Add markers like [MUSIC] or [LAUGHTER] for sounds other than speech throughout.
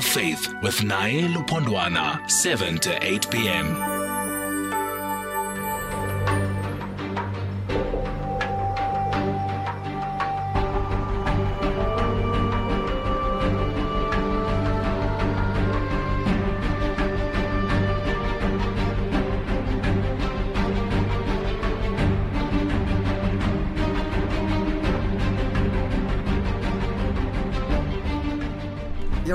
Faith with Naye Lupondwana, 7 to 8 p.m.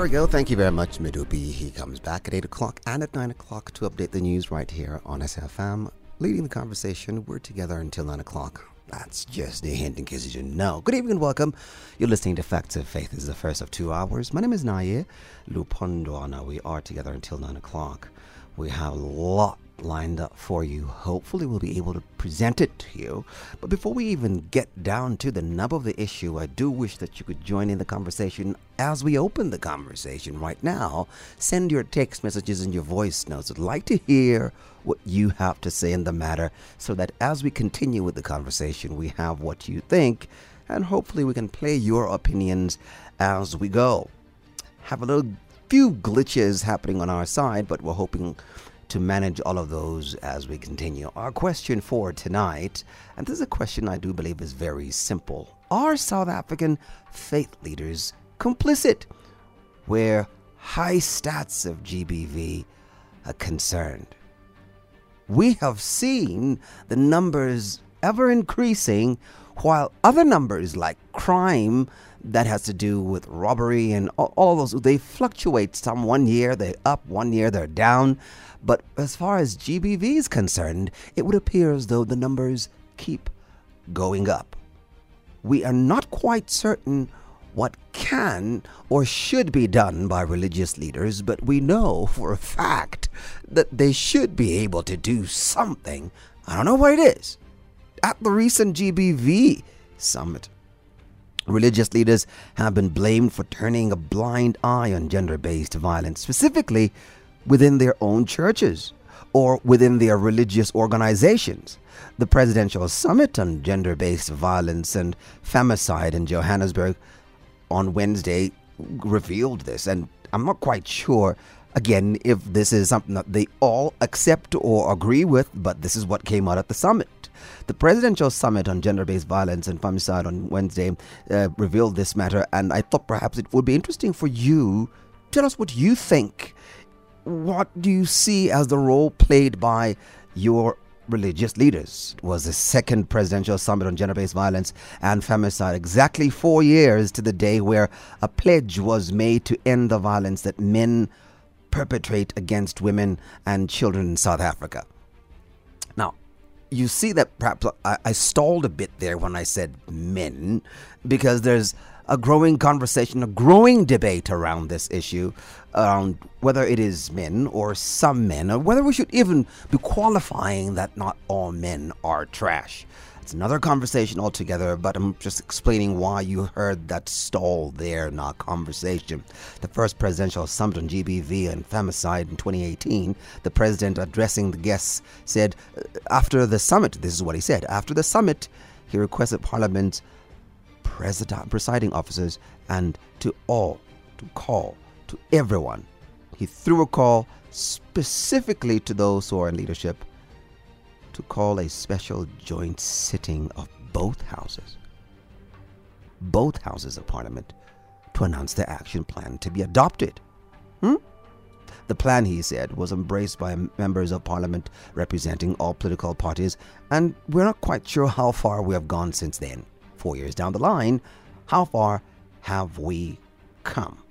we go. Thank you very much, Midupi. He comes back at 8 o'clock and at 9 o'clock to update the news right here on SFM. Leading the conversation, we're together until 9 o'clock. That's just a hint in case you didn't know. Good evening and welcome. You're listening to Facts of Faith. This is the first of two hours. My name is Naye Lupondwana. We are together until 9 o'clock. We have a lot lined up for you. Hopefully, we'll be able to present it to you. But before we even get down to the nub of the issue, I do wish that you could join in the conversation as we open the conversation right now. Send your text messages and your voice notes. I'd like to hear what you have to say in the matter so that as we continue with the conversation, we have what you think and hopefully we can play your opinions as we go. Have a little few glitches happening on our side, but we're hoping to manage all of those as we continue. Our question for tonight, and this is a question I do believe is very simple Are South African faith leaders complicit where high stats of GBV are concerned? We have seen the numbers ever increasing while other numbers like crime that has to do with robbery and all, all those they fluctuate some one year they're up one year they're down but as far as gbv is concerned it would appear as though the numbers keep going up we are not quite certain what can or should be done by religious leaders, but we know for a fact that they should be able to do something. I don't know what it is. At the recent GBV summit, Religious leaders have been blamed for turning a blind eye on gender based violence, specifically within their own churches or within their religious organizations. The Presidential Summit on Gender Based Violence and Femicide in Johannesburg on Wednesday revealed this, and I'm not quite sure. Again, if this is something that they all accept or agree with, but this is what came out at the summit. The Presidential Summit on Gender Based Violence and Femicide on Wednesday uh, revealed this matter, and I thought perhaps it would be interesting for you. Tell us what you think. What do you see as the role played by your religious leaders? It was the second presidential summit on gender based violence and femicide, exactly four years to the day where a pledge was made to end the violence that men perpetrate against women and children in South Africa Now, you see that perhaps I, I, stalled a bit there when I said men, because there's a growing conversation, a growing debate around this issue, around whether it is men or some men, or whether we should even be qualifying that not all men are trash. It's another conversation altogether, but I'm just explaining why you heard that stall there in our conversation. The first presidential summit on GBV and femicide in 2018, the president addressing the guests said, uh, after the summit, this is what he said, after the summit, he requested Parliament's president, presiding officers and to all to call to everyone. He threw a call specifically to those who are in leadership to call a special joint sitting of both houses, both houses of parliament, to announce the action plan to be adopted. Hmm? The plan, he said, was embraced by members of parliament representing all political parties, and we're not quite sure how far we have gone since then. Four years down the line, how far have we come?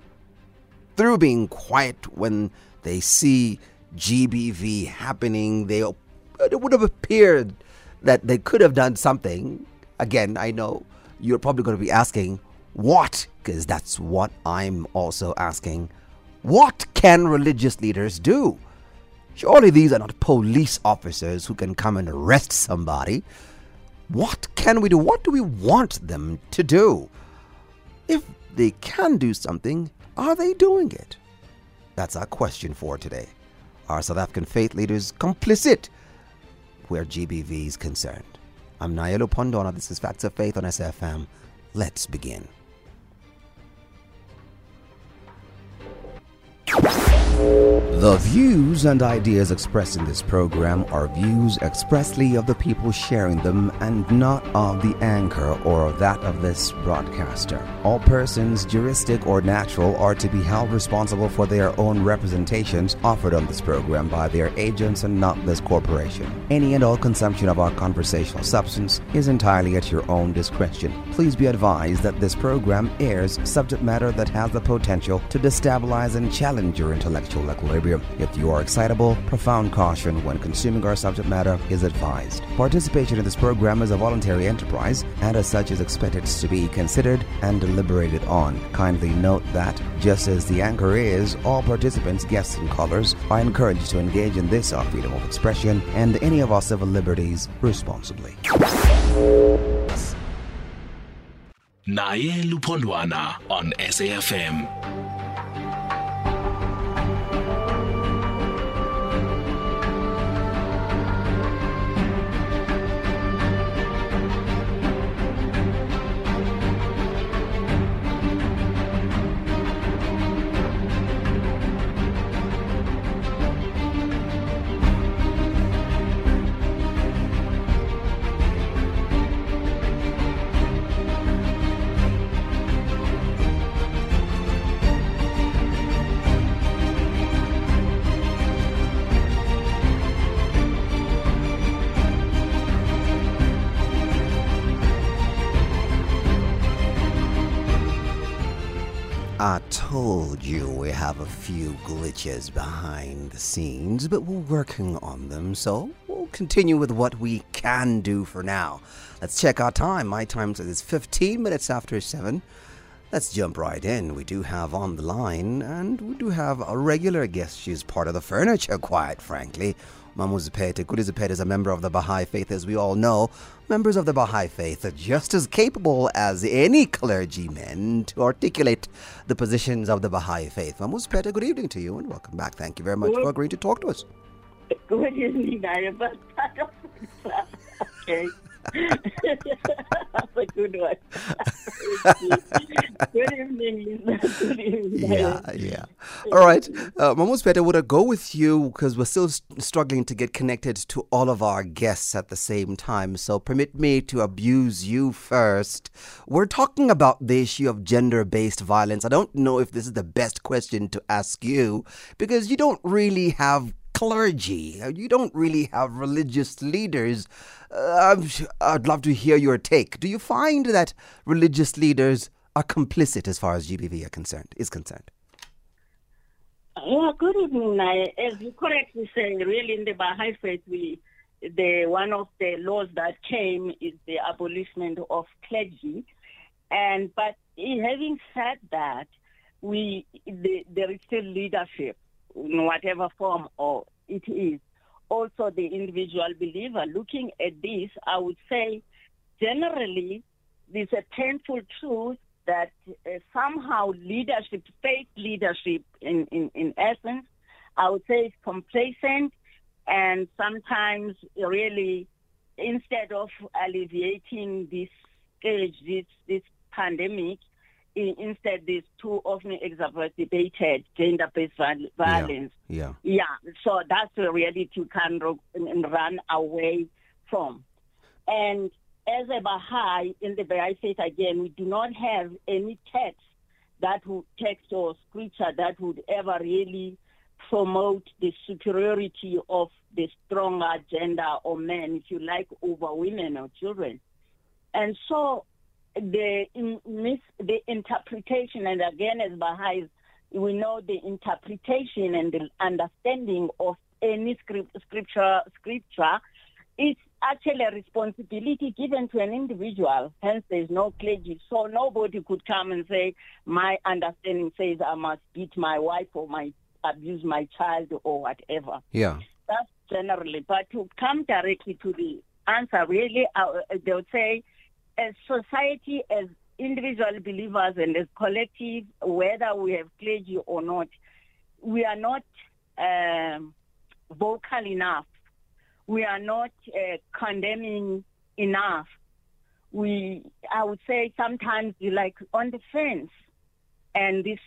Through being quiet when they see GBV happening, they uh, it would have appeared that they could have done something. Again, I know you're probably going to be asking, what? Because that's what I'm also asking. What can religious leaders do? Surely these are not police officers who can come and arrest somebody. What can we do? What do we want them to do? If they can do something, are they doing it? That's our question for today. Are South African faith leaders complicit where GBV is concerned. I'm Naye Pondona. This is Facts of Faith on SFM. Let's begin. The views and ideas expressed in this program are views expressly of the people sharing them and not of the anchor or that of this broadcaster. All persons, juristic or natural, are to be held responsible for their own representations offered on this program by their agents and not this corporation. Any and all consumption of our conversational substance is entirely at your own discretion. Please be advised that this program airs subject matter that has the potential to destabilize and challenge your intellectual equilibrium. If you are excitable, profound caution when consuming our subject matter is advised. Participation in this program is a voluntary enterprise and as such is expected to be considered and deliberated on. Kindly note that, just as the anchor is, all participants, guests, and callers are encouraged to engage in this our freedom of expression and any of our civil liberties responsibly. Naye Lupondwana on SAFM. Few glitches behind the scenes, but we're working on them, so we'll continue with what we can do for now. Let's check our time. My time is 15 minutes after 7. Let's jump right in. We do have on the line, and we do have a regular guest. She's part of the furniture, quite frankly. Gudi Ziphethe is a member of the Baha'i Faith, as we all know. Members of the Baha'i Faith are just as capable as any clergymen to articulate the positions of the Baha'i Faith. Ziphethe, good evening to you and welcome back. Thank you very much for agreeing to talk to us. Good evening, but [LAUGHS] okay. That's a good one. good evening. Good evening. Yeah, yeah. All right. Uh, Mamu Ziphethe, would I go with you because we're still struggling to get connected to all of our guests at the same time. So permit me to abuse you first. We're talking about the issue of gender based violence. I don't know if this is the best question to ask you because you don't really have clergy. Uh, You don't really have religious leaders. Uh, I'd love to hear your take. Do you find that religious leaders are complicit as far as GBV are concerned? Is concerned? Yeah, good evening. As you correctly say, really in the Baha'i faith, we the one of the laws that came is the abolishment of clergy, and but in having said that, we the, there is still leadership in whatever form or it is. Also, the individual believer looking at this, I would say, generally, there's a painful truth that uh, somehow leadership, faith leadership, in, in, in essence, I would say is complacent and sometimes really, instead of alleviating this scourge, this, this pandemic, instead these too often exacerbated gender-based violence. Yeah. Yeah, so that's the reality you can run away from. And as a Baha'i, in the Baha'i faith again, we do not have any text that would text or scripture that would ever really promote the superiority of the stronger gender or men, if you like, over women or children. And so the mis, the interpretation, and again, as Baha'is, we know the interpretation and the understanding of any script, scripture, scripture is actually a responsibility given to an individual. Hence, there's no clergy. So nobody could come and say, my understanding says I must beat my wife or my abuse my child or whatever. Yeah. That's generally. But to come directly to the answer, really, uh, they would say, as society, as individual believers and as collective, whether we have clergy or not, we are not um, vocal enough. We are not uh, condemning enough. We, I would say, sometimes we like on the fence, and this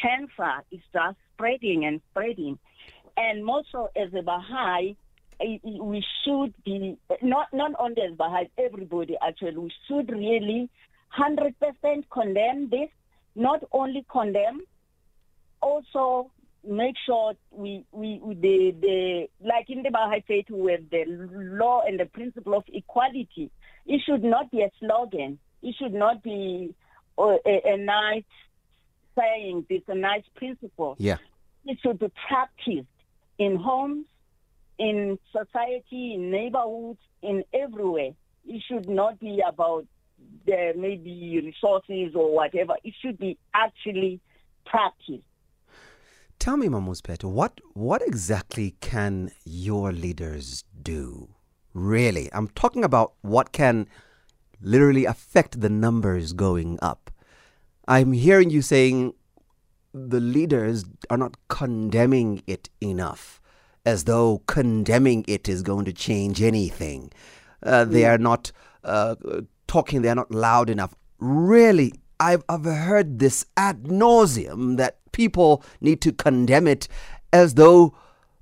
cancer is just spreading and spreading. And more so as a Baha'i, we should be, not, not only as Baha'i, everybody actually, we should really 100% condemn this, not only condemn, also make sure we, we, we the, the, like in the Baha'i faith, with the law and the principle of equality, it should not be a slogan. It should not be uh, a, a nice saying, this a nice principle. Yeah. It should be practiced in homes, in society, in neighborhoods, in everywhere. It should not be about the maybe resources or whatever. It should be actually practiced. Tell me, Mamuspet, what what exactly can your leaders do? Really, I'm talking about what can literally affect the numbers going up. I'm hearing you saying the leaders are not condemning it enough, as though condemning it is going to change anything. Uh, they are not uh, talking, they are not loud enough. Really, I've, I've heard this ad nauseum that people need to condemn it as though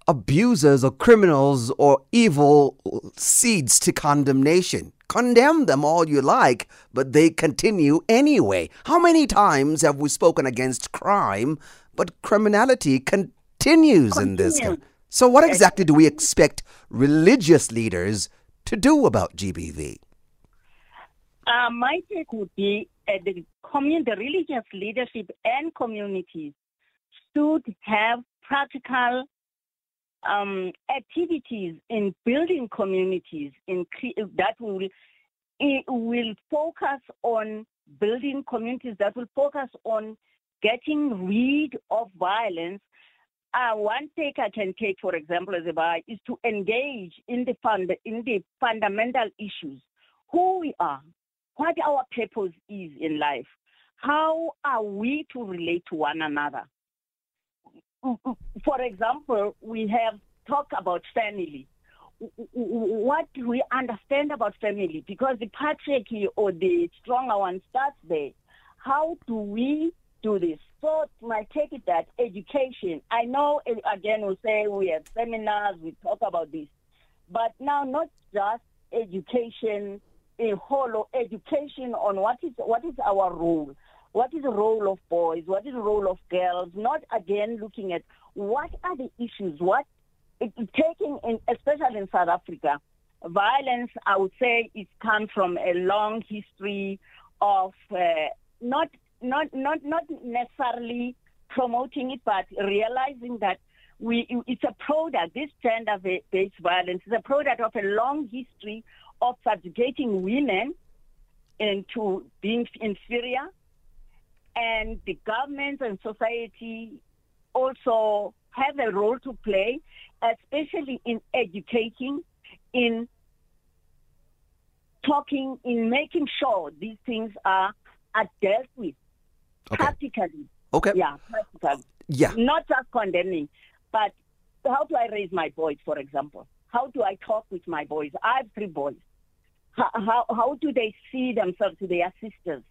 abusers or criminals or evil seeds to condemnation. Condemn them all you like, but they continue anyway. How many times have we spoken against crime, but criminality continues in this? So, what exactly do we expect religious leaders to do about GBV? Uh, my take would be uh, the, commun- the religious leadership and communities should have practical um, activities in building communities in that will it will focus on building communities that will focus on getting rid of violence. Uh, one take I can take, for example, as a is to engage in the fund in the fundamental issues: who we are, what our purpose is in life, how are we to relate to one another for example, we have talked about family. What do we understand about family? Because the patriarchy or the stronger one starts there. How do we do this? So my take is that education. I know again we say we have seminars, we talk about this, but now not just education, in whole education on what is what is our role what is the role of boys? What is the role of girls? Not again looking at what are the issues, what it, taking in, especially in South Africa, violence, I would say it comes from a long history of uh, not, not, not, not necessarily promoting it, but realizing that we, it's a product, this gender-based violence is a product of a long history of subjugating women into being inferior, and the government and society also have a role to play, especially in educating, in talking, in making sure these things are, are dealt with okay. practically. Okay. Yeah, practically. Yeah. Not just condemning, but how do I raise my boys, for example? How do I talk with my boys? I have three boys. How, how, how do they see themselves to their sisters?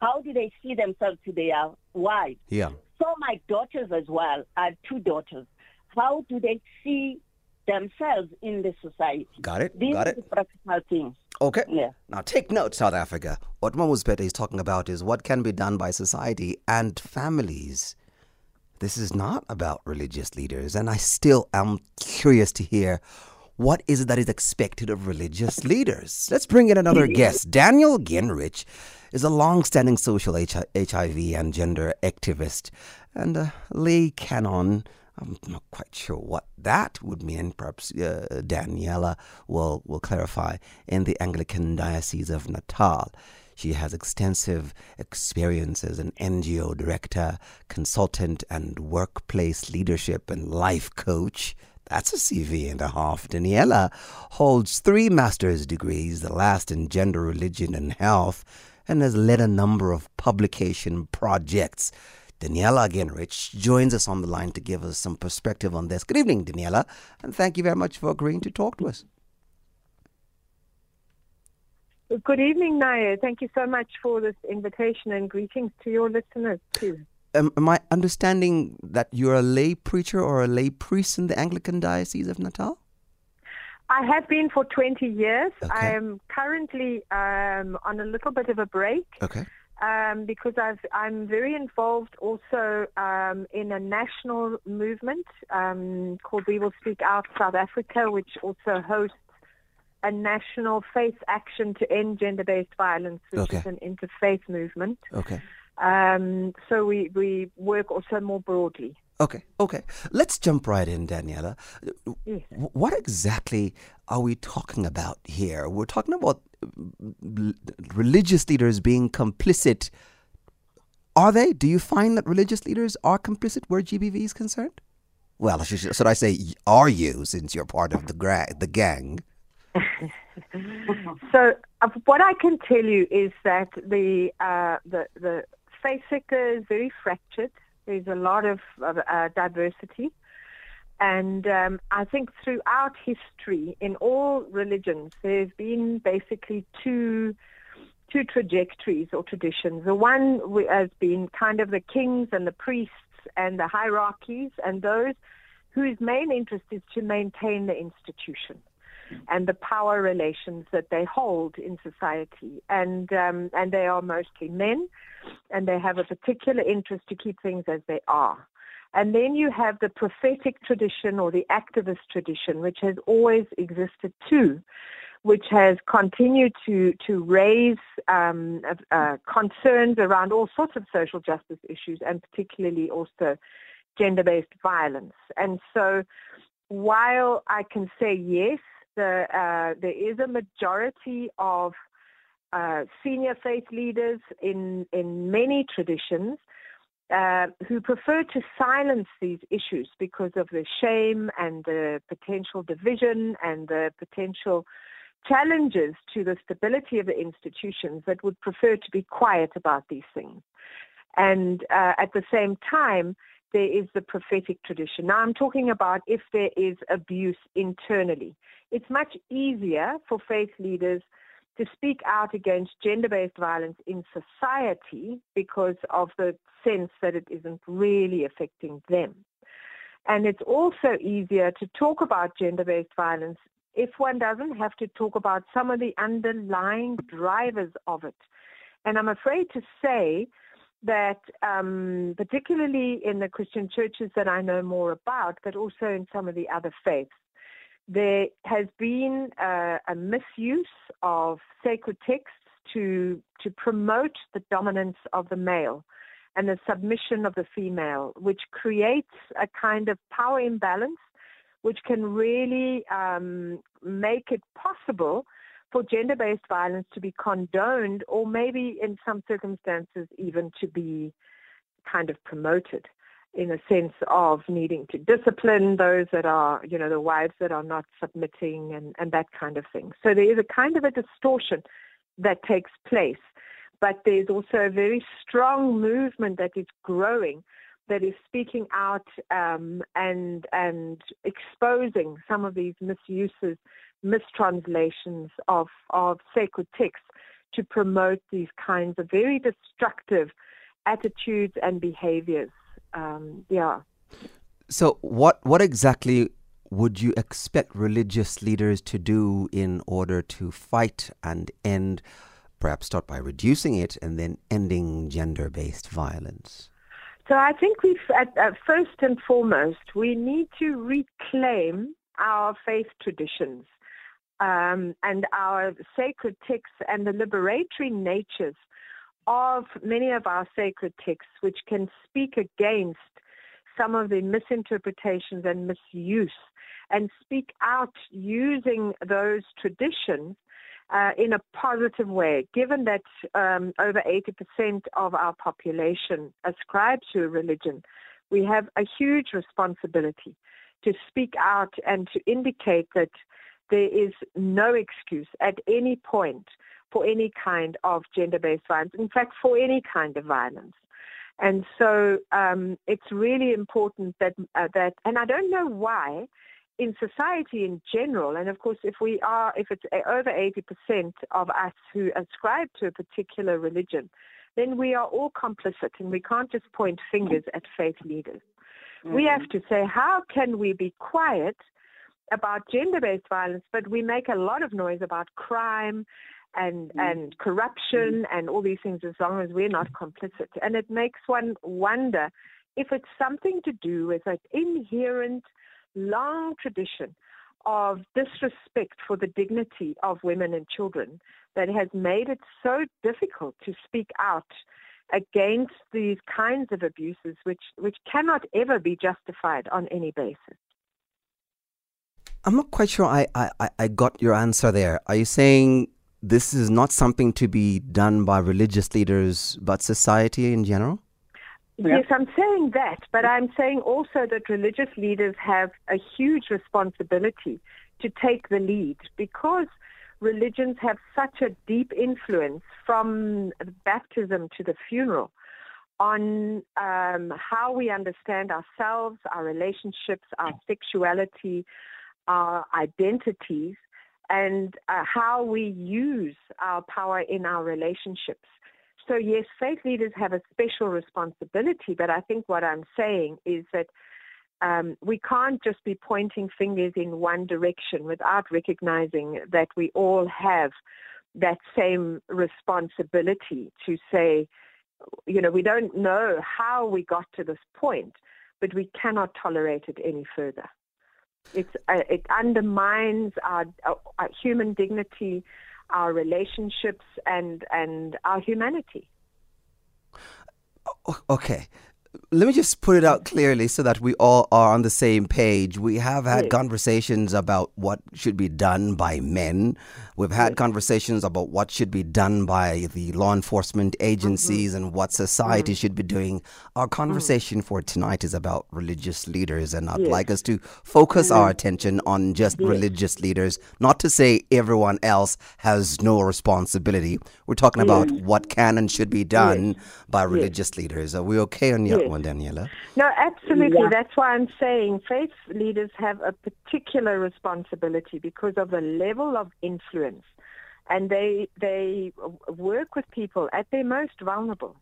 How do they see themselves to their wives? Yeah. So my daughters as well, I have two daughters. How do they see themselves in the society? Got it. These Got are it. the practical things. Okay. Yeah. Now take note, South Africa. What Mamuspete is talking about is what can be done by society and families. This is not about religious leaders, and I still am curious to hear what is it that is expected of religious leaders. Let's bring in another [LAUGHS] guest. Daniel Gennrich is a long-standing social HIV and gender activist and a lay canon. I'm not quite sure what that would mean. Perhaps uh, Daniela will, will clarify in the Anglican Diocese of Natal. She has extensive experience as an NGO director, consultant, and workplace leadership and life coach. That's a CV and a half. Daniela holds three master's degrees, the last in gender, religion, and health, and has led a number of publication projects. Daniela Gennrich joins us on the line to give us some perspective on this. Good evening, Daniela, and thank you very much for agreeing to talk to us. Good evening, Naya. Thank you so much for this invitation and greetings to your listeners too. am, am I understanding that you're a lay preacher or a lay priest in the Anglican Diocese of Natal? I have been for 20 years. Okay. I am currently um, on a little bit of a break Okay. Um, because I've, I'm very involved also um, in a national movement um, called We Will Speak Out South Africa, which also hosts a national faith action to end gender-based violence, which Okay. is an interfaith movement. Okay. Um, so we, we work also more broadly. Okay, okay. Let's jump right in, Daniela. Yes. What exactly are we talking about here? We're talking about uh, religious leaders being complicit. Are they? Do you find that religious leaders are complicit where GBV is concerned? Well, should, should I say, are you, since you're part of the, gra- the gang? [LAUGHS] So uh, what I can tell you is that the uh, the the faith sector is very fractured. There's a lot of, uh, diversity, and um, I think throughout history, in all religions, there's been basically two two trajectories or traditions. The one has been kind of the kings and the priests and the hierarchies, and those whose main interest is to maintain the institution and the power relations that they hold in society. And um, and they are mostly men, and they have a particular interest to keep things as they are. And then you have the prophetic tradition or the activist tradition, which has always existed too, which has continued to to raise um, uh, uh, concerns around all sorts of social justice issues, and particularly also gender-based violence. And so, while I can say yes, the, uh, there is a majority of uh, senior faith leaders in in many traditions uh, who prefer to silence these issues because of the shame and the potential division and the potential challenges to the stability of the institutions that would prefer to be quiet about these things. And uh, at the same time, there is the prophetic tradition. Now, I'm talking about if there is abuse internally. It's much easier for faith leaders to speak out against gender based violence in society because of the sense that it isn't really affecting them. And it's also easier to talk about gender based violence if one doesn't have to talk about some of the underlying drivers of it. And I'm afraid to say that, um, particularly in the Christian churches that I know more about, but also in some of the other faiths, there has been uh, a misuse of sacred texts to to promote the dominance of the male and the submission of the female, which creates a kind of power imbalance, which can really um, make it possible for gender-based violence to be condoned, or maybe in some circumstances even to be kind of promoted in a sense of needing to discipline those that are, you know, the wives that are not submitting and, and that kind of thing. So there is a kind of a distortion that takes place. But there's also a very strong movement that is growing that is speaking out um, and and exposing some of these misuses, mistranslations of, of sacred texts to promote these kinds of very destructive attitudes and behaviors um, yeah. So, what what exactly would you expect religious leaders to do in order to fight and end, perhaps start by reducing it and then ending gender-based violence? So I think we've, at, at first and foremost, we need to reclaim our faith traditions um, and our sacred texts and the liberatory natures of many of our sacred texts, which can speak against some of the misinterpretations and misuse, and speak out using those traditions uh, in a positive way, given that um, over 80% of our population ascribe to a religion, we have a huge responsibility to speak out and to indicate that there is no excuse at any point for any kind of gender-based violence. In fact, for any kind of violence. And so um, it's really important that uh, that, and I don't know why, in society in general, and of course, if we are, if it's over 80% of us who ascribe to a particular religion, then we are all complicit and we can't just point fingers at faith leaders. Mm-hmm. We have to say, how can we be quiet about gender based violence, but we make a lot of noise about crime and mm-hmm. and corruption mm-hmm. and all these things as long as we're not complicit. And it makes one wonder if it's something to do with an inherent long tradition of disrespect for the dignity of women and children that has made it so difficult to speak out against these kinds of abuses, which, which cannot ever be justified on any basis. I'm not quite sure I, I, I got your answer there. Are you saying this is not something to be done by religious leaders, but society in general? Yes, I'm saying that, but I'm saying also that religious leaders have a huge responsibility to take the lead because religions have such a deep influence from baptism to the funeral on um, how we understand ourselves, our relationships, our sexuality, our identities, and uh, how we use our power in our relationships. So, yes, faith leaders have a special responsibility, but I think what I'm saying is that um, we can't just be pointing fingers in one direction without recognizing that we all have that same responsibility to say, you know, we don't know how we got to this point, but we cannot tolerate it any further. It's, uh, it undermines our, our, our human dignity, our relationships, and, and our humanity. Okay let me just put it out clearly so that we all are on the same page. We have had yes. conversations about what should be done by men. We've had yes. conversations about what should be done by the law enforcement agencies mm-hmm. and what society mm-hmm. should be doing. Our conversation mm-hmm. for tonight is about religious leaders, and I'd yes. like us to focus our mm-hmm. attention on just religious leaders, not to say everyone else has no responsibility. We're talking about what can and should be done by religious leaders. Are we okay on that one, Daniela? No, absolutely. Yeah. That's why I'm saying faith leaders have a particular responsibility because of the level of influence, and they they work with people at their most vulnerable.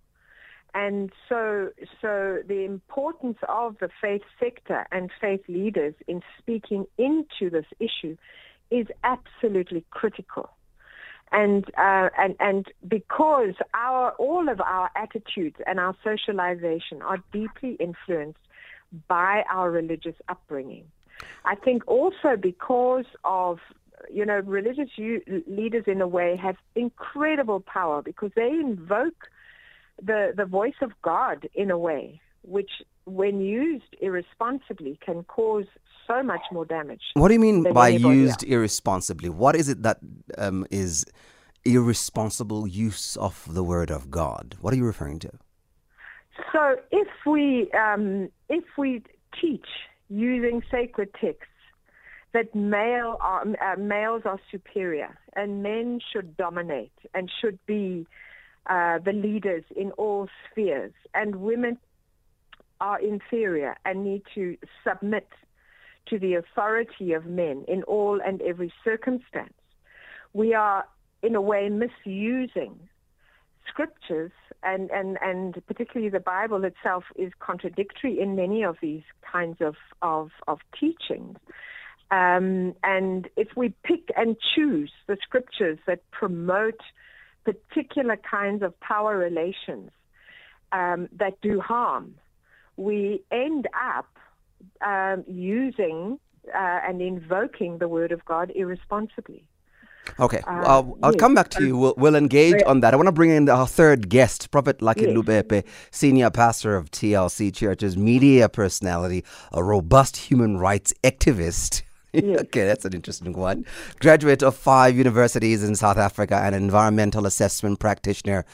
And so, so the importance of the faith sector and faith leaders in speaking into this issue is absolutely critical and uh, and and because our all of our attitudes and our socialization are deeply influenced by our religious upbringing. I think also because of you know religious leaders in a way have incredible power because they invoke the the voice of God in a way which when used irresponsibly can cause so much more damage. What do you mean by used else. irresponsibly? What is it that um, is irresponsible use of the word of God? What are you referring to? So, if we um, if we teach using sacred texts that male are, uh, males are superior and men should dominate and should be uh, the leaders in all spheres, and women are inferior and need to submit to the authority of men in all and every circumstance. We are, in a way, misusing scriptures, and, and, and particularly the Bible itself is contradictory in many of these kinds of, of, of teachings. Um, and if we pick and choose the scriptures that promote particular kinds of power relations um, that do harm, we end up um, using uh, and invoking the word of God irresponsibly. Okay, uh, I'll, I'll yes. come back to you. We'll, we'll engage on that. I want to bring in our third guest, Prophet Lucky yes. Lebepe, senior pastor of TLC Churches, media personality, a robust human rights activist. [LAUGHS] Yes. okay, that's an interesting one. Graduate of five universities in South Africa and environmental assessment practitioner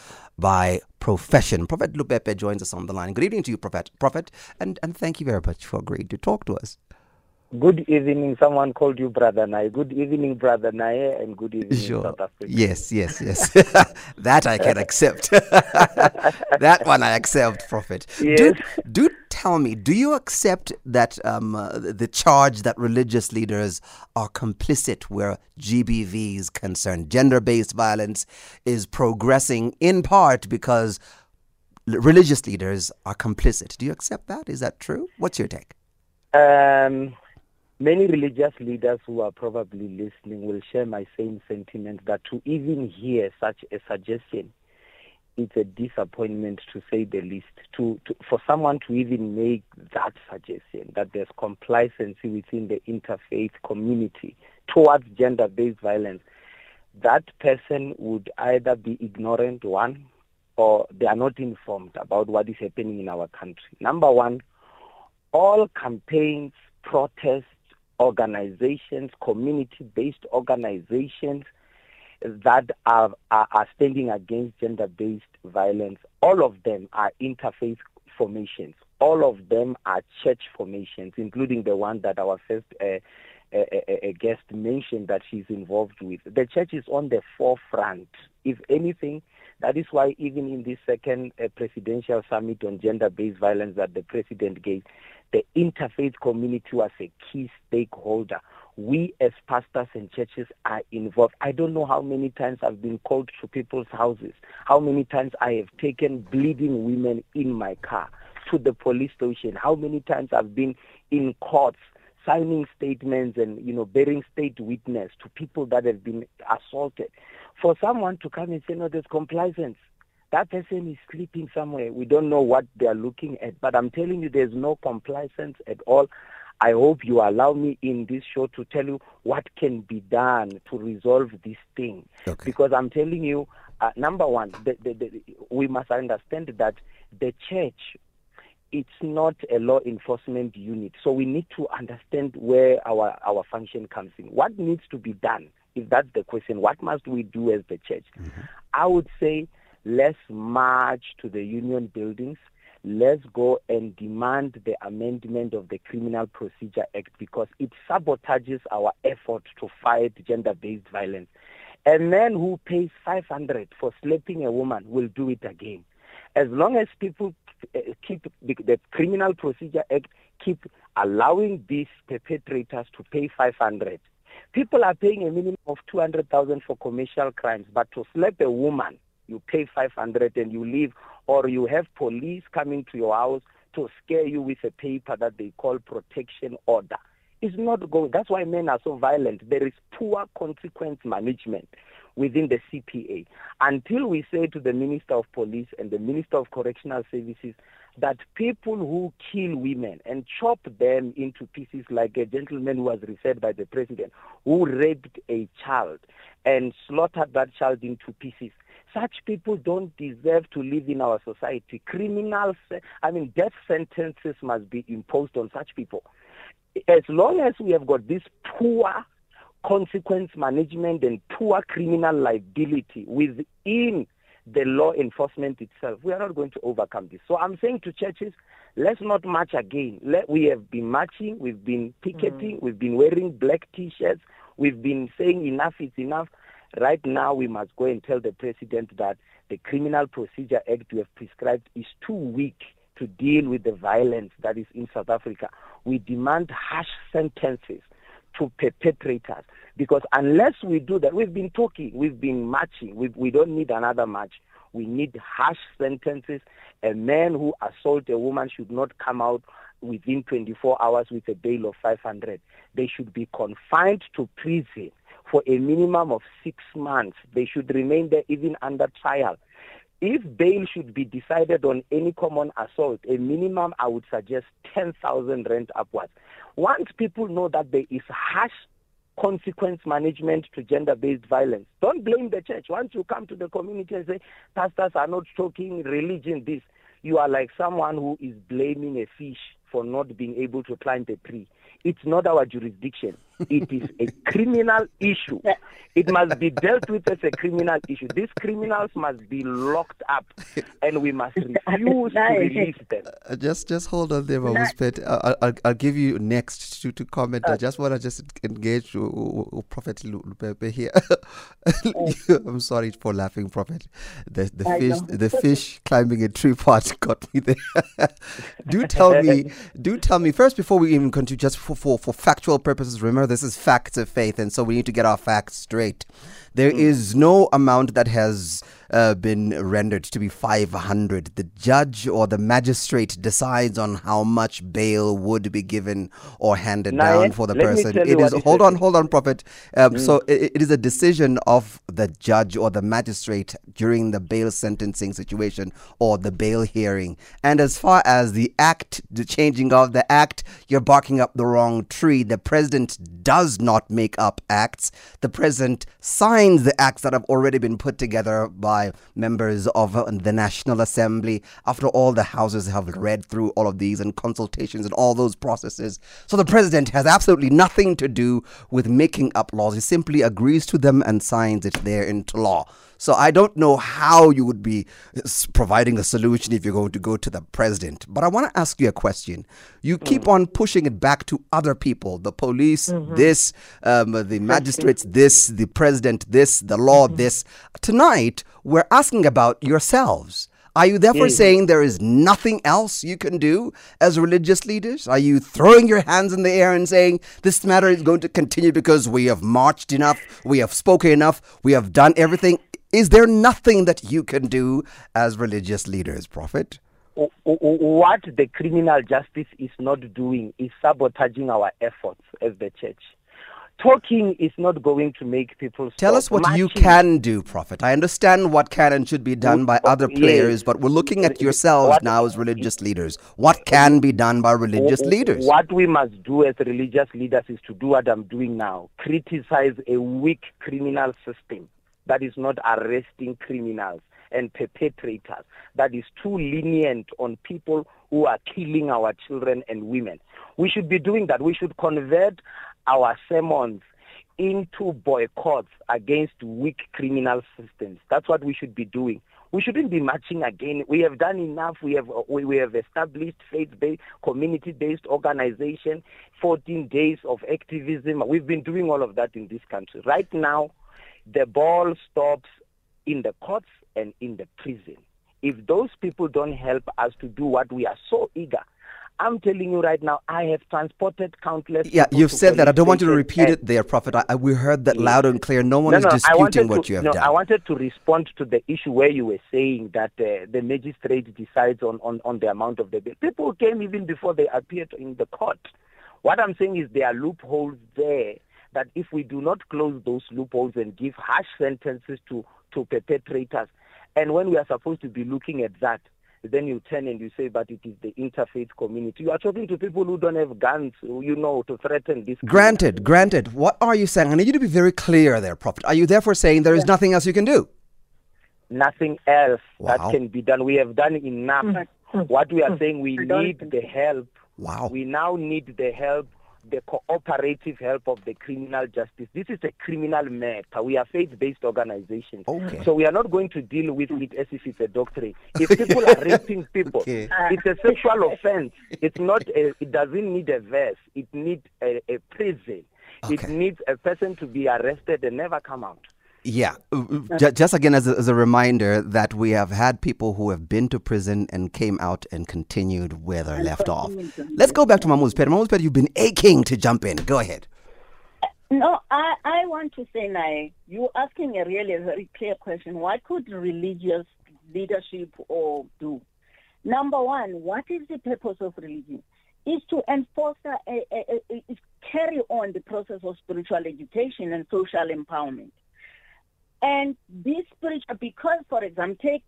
by profession. Prophet Lebepe joins us on the line. Good evening to you, Prophet. Prophet, and, and thank you very much for agreeing to talk to us. Good evening. Someone called you Brother Naye. Good evening, Brother Naye, and good evening, Sure. South Africa. Yes, yes, yes. [LAUGHS] that I can accept. [LAUGHS] that one I accept, Prophet. Do, Yes. do tell me, do you accept that um, uh, the charge that religious leaders are complicit where GBV is concerned? Gender based violence is progressing in part because religious leaders are complicit. Do you accept that? Is that true? What's your take? Um, many religious leaders who are probably listening will share my same sentiment that to even hear such a suggestion, it's a disappointment to say the least. To, to for someone to even make that suggestion that there's complacency within the interfaith community towards gender-based violence, that person would either be ignorant, one, or they are not informed about what is happening in our country. Number one, all campaigns, protests, organizations, community-based organizations that are, are, are standing against gender-based violence, all of them are interfaith formations. All of them are church formations, including the one that our first uh, uh, uh, uh, guest mentioned that she's involved with. The church is on the forefront. If anything, that is why even in this second presidential summit on gender-based violence that the president gave, the interfaith community was a key stakeholder. We as pastors and churches are involved. I don't know how many times I've been called to people's houses, how many times I have taken bleeding women in my car to the police station, how many times I've been in courts signing statements and you know bearing state witness to people that have been assaulted. For someone to come and say no, there's compliance. That person is sleeping somewhere. We don't know what they are looking at, but I'm telling you, there's no compliance at all. I hope you allow me in this show to tell you what can be done to resolve this thing. Okay. Because I'm telling you, uh, number one, the, the, the, we must understand that the church it's not a law enforcement unit. So we need to understand where our, our function comes in. What needs to be done? If that's the question, what must we do as the church? I would say let's march to the union buildings. Let's go and demand the amendment of the Criminal Procedure Act because it sabotages our effort to fight gender-based violence. A man who pays 500 for slapping a woman will do it again. As long as people keep the Criminal Procedure Act keep allowing these perpetrators to pay 500. People are paying a minimum of 200,000 for commercial crimes, but to slap a woman, you pay 500 and you leave, or you have police coming to your house to scare you with a paper that they call protection order. It's not going. That's why men are so violent. There is poor consequence management within the CPA. Until we say to the Minister of Police and the Minister of Correctional Services that people who kill women and chop them into pieces, like a gentleman who was referred by the President, who raped a child and slaughtered that child into pieces, such people don't deserve to live in our society. Criminals, I mean, death sentences must be imposed on such people. As long as we have got this poor consequence management and poor criminal liability within the law enforcement itself, we are not going to overcome this. So I'm saying to churches, let's not march again. Let, we have been marching, we've been picketing, mm. we've been wearing black T-shirts, we've been saying enough is enough. Right now, we must go and tell the president that the Criminal Procedure Act we have prescribed is too weak to deal with the violence that is in South Africa. We demand harsh sentences to perpetrators because unless we do that, we've been talking, we've been marching, we, we don't need another march. We need harsh sentences. A man who assaults a woman should not come out within 24 hours with a bail of 500. They should be confined to prison for a minimum of six months. They should remain there even under trial. If bail should be decided on any common assault, a minimum I would suggest 10,000 rand upwards. Once people know that there is harsh consequence management to gender-based violence, don't blame the church. Once you come to the community and say, pastors are not talking religion, this, you are like someone who is blaming a fish for not being able to climb the tree. It's not our jurisdiction. It is a criminal issue. It must be dealt with as a criminal issue. These criminals must be locked up, and we must refuse to release them. Uh, just just hold on there, Mamuspet. I'll, I'll, I'll give you next to, to comment. I just want to just engage uh, uh, Prophet Lebepe here. [LAUGHS] I'm sorry for laughing, Prophet. The the fish the fish climbing a tree part [LAUGHS] got me there. [LAUGHS] do tell me, do tell me first before we even continue, just for, for, for factual purposes. Remember, this is facts of faith, and so we need to get our facts straight. There mm. is no amount that has uh, been rendered to be 500. The judge or the magistrate decides on how much bail would be given or handed now, down for the person. It is, hold on, hold on, Prophet. Um, mm. So it, it is a decision of the judge or the magistrate during the bail sentencing situation or the bail hearing. And as far as the act, the changing of the act, you're barking up the wrong tree. The president does not make up acts. The president signs the acts that have already been put together by members of the National Assembly after all the houses have read through all of these and consultations and all those processes. So the president has absolutely nothing to do with making up laws. He simply agrees to them and signs it there into law. So I don't know how you would be providing a solution if you're going to go to the president. But I want to ask you a question. You keep mm. on pushing it back to other people the police, mm-hmm. this, um, the magistrates, this, the president, this, the law, mm-hmm. this. Tonight, we're asking about yourselves. Are you therefore mm-hmm. saying there is nothing else you can do as religious leaders? Are you throwing your hands in the air and saying this matter is going to continue because we have marched enough, we have spoken enough, we have done everything? Is there nothing that you can do as religious leaders, Prophet? What the criminal justice is not doing is sabotaging our efforts as the church. Talking is not going to make people Tell us what you can do, Prophet. I understand what can and should be done by other players, yes. but we're looking at yourselves what, now as religious leaders. What can be done by religious leaders? What we must do as religious leaders is to do what I'm doing now criticize a weak criminal system that is not arresting criminals and perpetrators, that is too lenient on people who are killing our children and women. We should be doing that. We should convert our sermons into boycotts against weak criminal systems. That's what we should be doing. We shouldn't be marching again. We have done enough. We have uh, we, we have established faith-based, community-based organization, 14 days of activism. We've been doing all of that in this country. Right now, the ball stops in the courts and in the prison. If those people don't help us to do what we are so eager, I'm telling you right now, I have transported countless. Yeah, you've said that. I don't want you to repeat it there, Prophet. I, we heard that loud and clear. No one no, is no, disputing what to, you have no, done. I wanted to respond to the issue where you were saying that uh, the magistrate decides on, on, on the amount of the bill. People came even before they appeared in the court. What I'm saying is there are loopholes there that if we do not close those loopholes and give harsh sentences to, to perpetrators, and when we are supposed to be looking at that, then you turn and you say, but it is the interfaith community. You are talking to people who don't have guns, you know, to threaten this. Granted, granted. What are you saying? I need you to be very clear there, Prophet. Are you therefore saying there is nothing else you can do? Nothing else wow. that can be done. We have done enough. Mm. What we are saying, we need the help. Wow. We now need the help the cooperative help of the criminal justice. This is a criminal matter. We are faith-based organizations. Okay. So we are not going to deal with it as if it's a doctrine. [LAUGHS] If people are raping people, okay. it's a sexual offense. It's not. A, it doesn't need a verse. It needs a, a prison. Okay. It needs a person to be arrested and never come out. Yeah, uh, uh, just again as a, as a reminder that we have had people who have been to prison and came out and continued where they left off. Let's go back to Mam Ziphethe. Mam Ziphethe, you've been aching to jump in. Go ahead. No, I, I want to say, Nai, you're asking a really very clear question. What could religious leadership or do? Number one, what is the purpose of religion? Is to enforce, a, a, a, a, carry on the process of spiritual education and social empowerment. And this spiritual, because, for example, take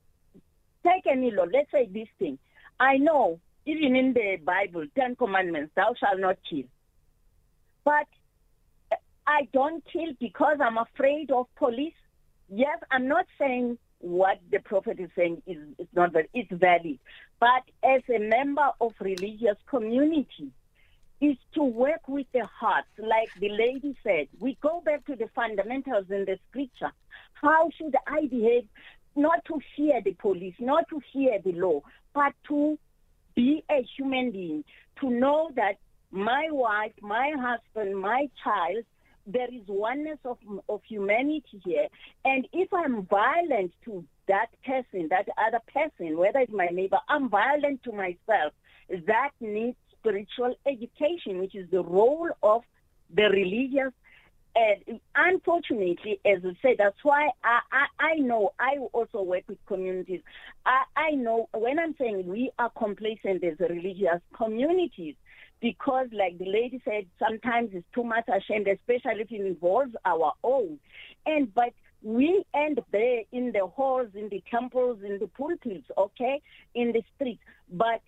take any law. Let's say this thing. I know, even in the Bible, Ten Commandments, thou shalt not kill. But I don't kill because I'm afraid of police. Yes, I'm not saying what the prophet is saying is, is not valid. It's valid. But as a member of religious community, is to work with the heart, like the lady said. We go back to the fundamentals in the scripture. How should I behave? Not to fear the police, not to fear the law, but to be a human being, to know that my wife, my husband, my child, there is oneness of, of humanity here. And if I'm violent to that person, that other person, whether it's my neighbor, I'm violent to myself. That needs spiritual education, which is the role of the religious. And unfortunately, as I said, that's why I, I, I know I also work with communities. I, I know when I'm saying we are complacent as religious communities, because like the lady said, sometimes it's too much ashamed, especially if it involves our own. And but we end there in the halls, in the temples, in the pulpits, okay, in the streets. But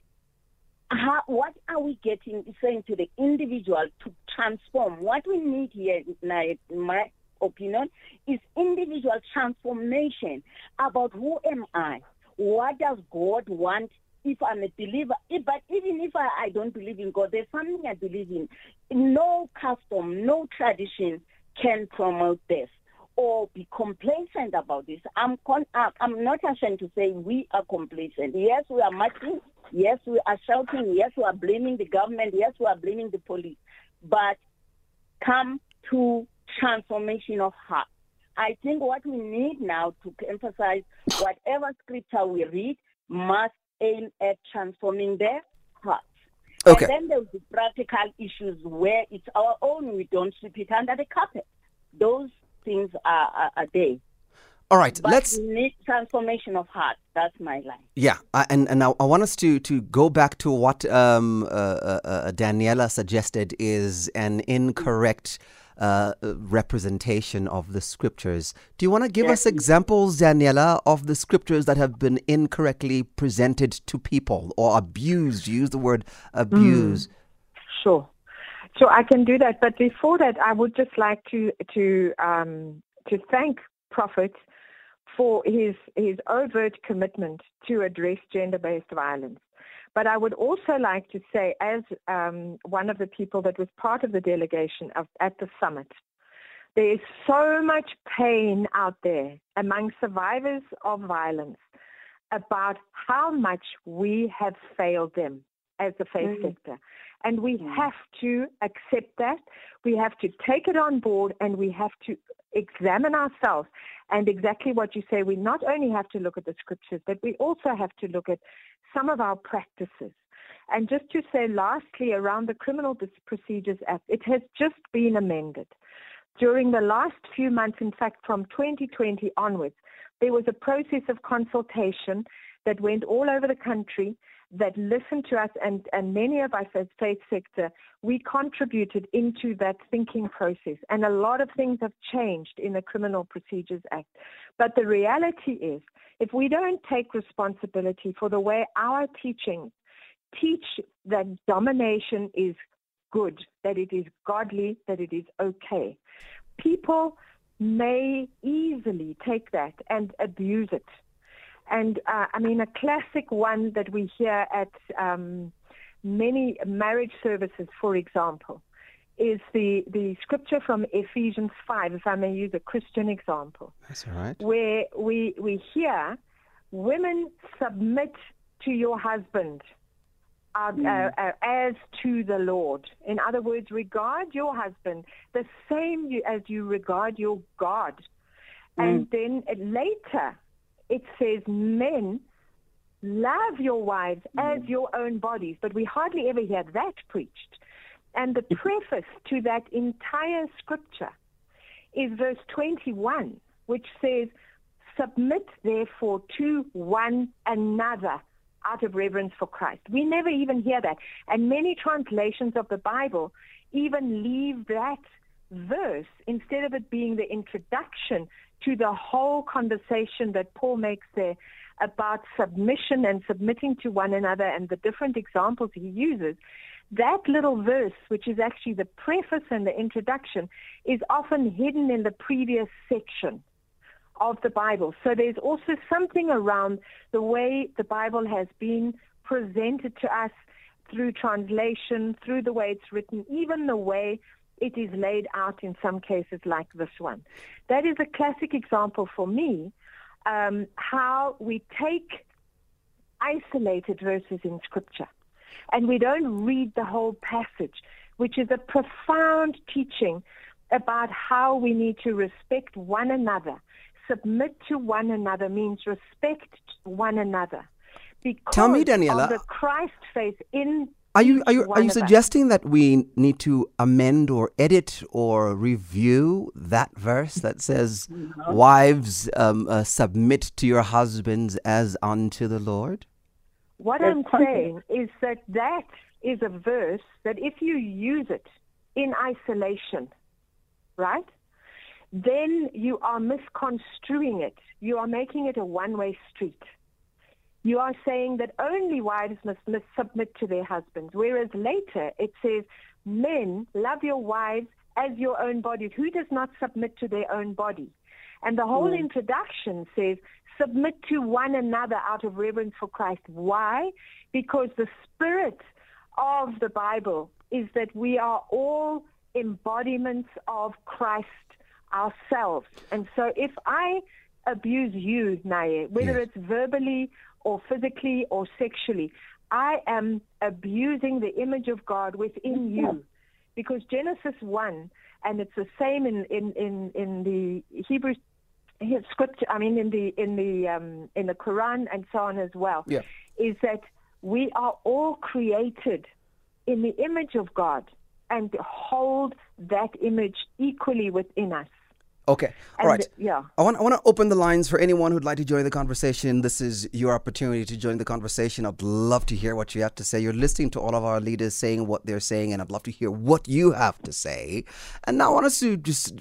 how, what are we getting saying to the individual to transform? What we need here, in my opinion, is individual transformation about who am I? What does God want if I'm a believer? But even if I, I don't believe in God, there's something I believe in. No custom, no tradition can promote this or be complacent about this. I'm con- uh, I'm not ashamed to say we are complacent. Yes, we are marching. Yes, we are shouting. Yes, we are blaming the government. Yes, we are blaming the police. But come to transformation of heart. I think what we need now to emphasize whatever scripture we read must aim at transforming their hearts. Okay. And then there's the practical issues where it's our own, we don't sweep it under the carpet. Those things are, are, are there. All right, But let's. need transformation of heart. That's my line. Yeah, I, and and I, I want us to to go back to what um, uh, uh, uh, Daniela suggested is an incorrect uh, representation of the scriptures. Do you want to give us examples, Daniela, of the scriptures that have been incorrectly presented to people or abused? Use the word abuse. Sure. So I can do that, but before that, I would just like to to um, to thank Prophet for his his overt commitment to address gender-based violence. But I would also like to say, as um, one of the people that was part of the delegation of, at the summit, there is so much pain out there among survivors of violence about how much we have failed them as the faith sector. And we mm. have to accept that. We have to take it on board and we have to examine ourselves. And exactly what you say, we not only have to look at the scriptures, but we also have to look at some of our practices. And just to say lastly, around the Criminal Procedures Act, it has just been amended. During the last few months, in fact, from 2020 onwards, there was a process of consultation that went all over the country that listened to us and, and many of us as faith sector, we contributed into that thinking process. And a lot of things have changed in the Criminal Procedures Act. But the reality is, if we don't take responsibility for the way our teachings teach that domination is good, that it is godly, that it is okay, people may easily take that and abuse it. And uh, I mean, a classic one that we hear at um, many marriage services, for example, is the, the scripture from Ephesians 5, if I may use a Christian example, That's all right. where we, we hear women submit to your husband uh, uh, uh, as to the Lord. In other words, regard your husband the same you, as you regard your God. And then uh, later, it says, men, love your wives mm. as your own bodies. But we hardly ever hear that preached. And the preface to that entire scripture is verse 21, which says, Submit therefore to one another out of reverence for Christ. We never even hear that. And many translations of the Bible even leave that verse instead of it being the introduction to the whole conversation that Paul makes there about submission and submitting to one another and the different examples he uses. That little verse, which is actually the preface and the introduction, is often hidden in the previous section of the Bible. So there's also something around the way the Bible has been presented to us through translation, through the way it's written, even the way it is laid out in some cases like this one. That is a classic example for me um, how we take isolated verses in Scripture and we don't read the whole passage, which is a profound teaching about how we need to respect one another. Submit to one another means respect one another. Because Tell me, Daniela, of the Christ faith in Are you are you are you one of us. suggesting that we need to amend or edit or review that verse that says, "Wives, um, uh, submit to your husbands as unto the Lord"? What Yes, I'm saying is that that is a verse that if you use it in isolation, right, then you are misconstruing it. You are making it a one-way street. You are saying that only wives must, must submit to their husbands, whereas later it says, men, love your wives as your own bodies. Who does not submit to their own body? And the whole mm. introduction says, submit to one another out of reverence for Christ. Why? Because the spirit of the Bible is that we are all embodiments of Christ ourselves. And so if I abuse you, Naye, whether Yes. it's verbally or physically or sexually, I am abusing the image of God within you. Because Genesis 1, and it's the same in, in, in, in the Hebrew scripture, I mean, in the in the um, in the Quran and so on as well, Yeah. is that we are all created in the image of God and hold that image equally within us. Okay. All And, right. yeah. I want, I want to open the lines for anyone who'd like to join the conversation. This is your opportunity to join the conversation. I'd love to hear what you have to say. You're listening to all of our leaders saying what they're saying, and I'd love to hear what you have to say. And now I want us to just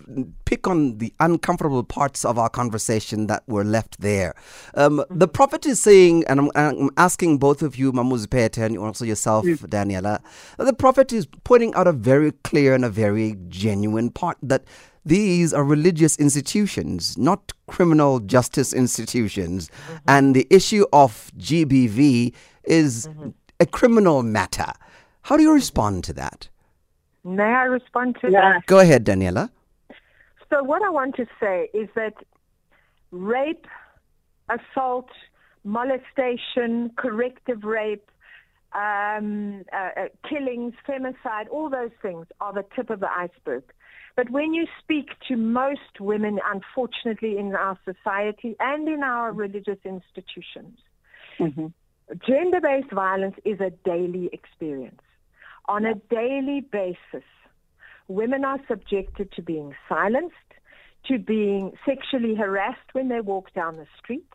pick on the uncomfortable parts of our conversation that were left there. Um, the prophet is saying, and I'm, I'm asking both of you, Mam Ziphethe, and also yourself, Daniela, the prophet is pointing out a very clear and a very genuine part that these are religious institutions, not criminal justice institutions. And the issue of GBV is a criminal matter. How do you respond to that? May I respond to Yeah. that? Go ahead, Daniela. So what I want to say is that rape, assault, molestation, corrective rape, um, uh, uh, killings, femicide, all those things are the tip of the iceberg. But when you speak to most women, unfortunately, in our society and in our religious institutions, gender based violence is a daily experience. On a daily basis, women are subjected to being silenced, to being sexually harassed when they walk down the street.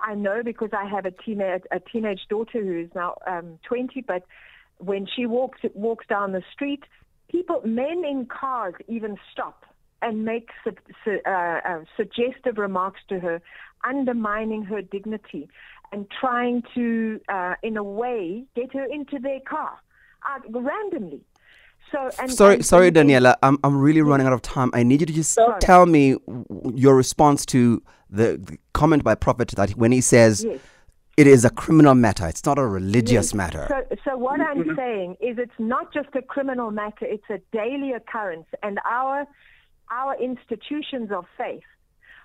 I know because I have a teenage, a teenage daughter who is now um, 20, but when she walks walks down the street, people, men in cars, even stop and make su- su- uh, uh, suggestive remarks to her, undermining her dignity and trying to, uh, in a way, get her into their car uh, randomly. So, and, sorry, and- sorry, Daniela. I'm, I'm really running out of time. I need you to just Sorry. tell me your response to the, the comment by Prophet that when he says Yes. It is a criminal matter, it's not a religious Yes. matter. So, so what I'm mm-hmm. saying is it's not just a criminal matter, it's a daily occurrence. And our, our institutions of faith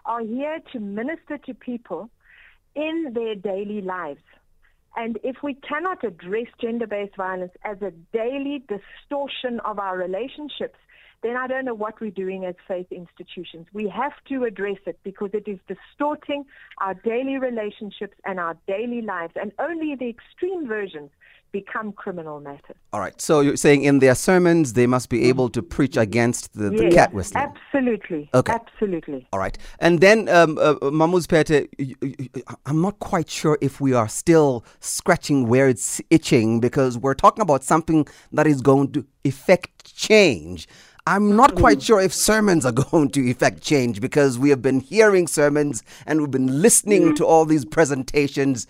are here to minister to people in their daily lives. And if we cannot address gender based violence as a daily distortion of our relationships, then I don't know what we're doing as faith institutions. We have to address it because it is distorting our daily relationships and our daily lives, and only the extreme versions become criminal matters. All right. So you're saying in their sermons they must be able to preach against the, the Yes, cat whistling. Absolutely. Okay. Absolutely. All right. And then, um, uh, Mam Ziphethe, I'm not quite sure if we are still scratching where it's itching because we're talking about something that is going to effect change. I'm not quite sure if sermons are [LAUGHS] going to effect change because we have been hearing sermons and we've been listening to all these presentations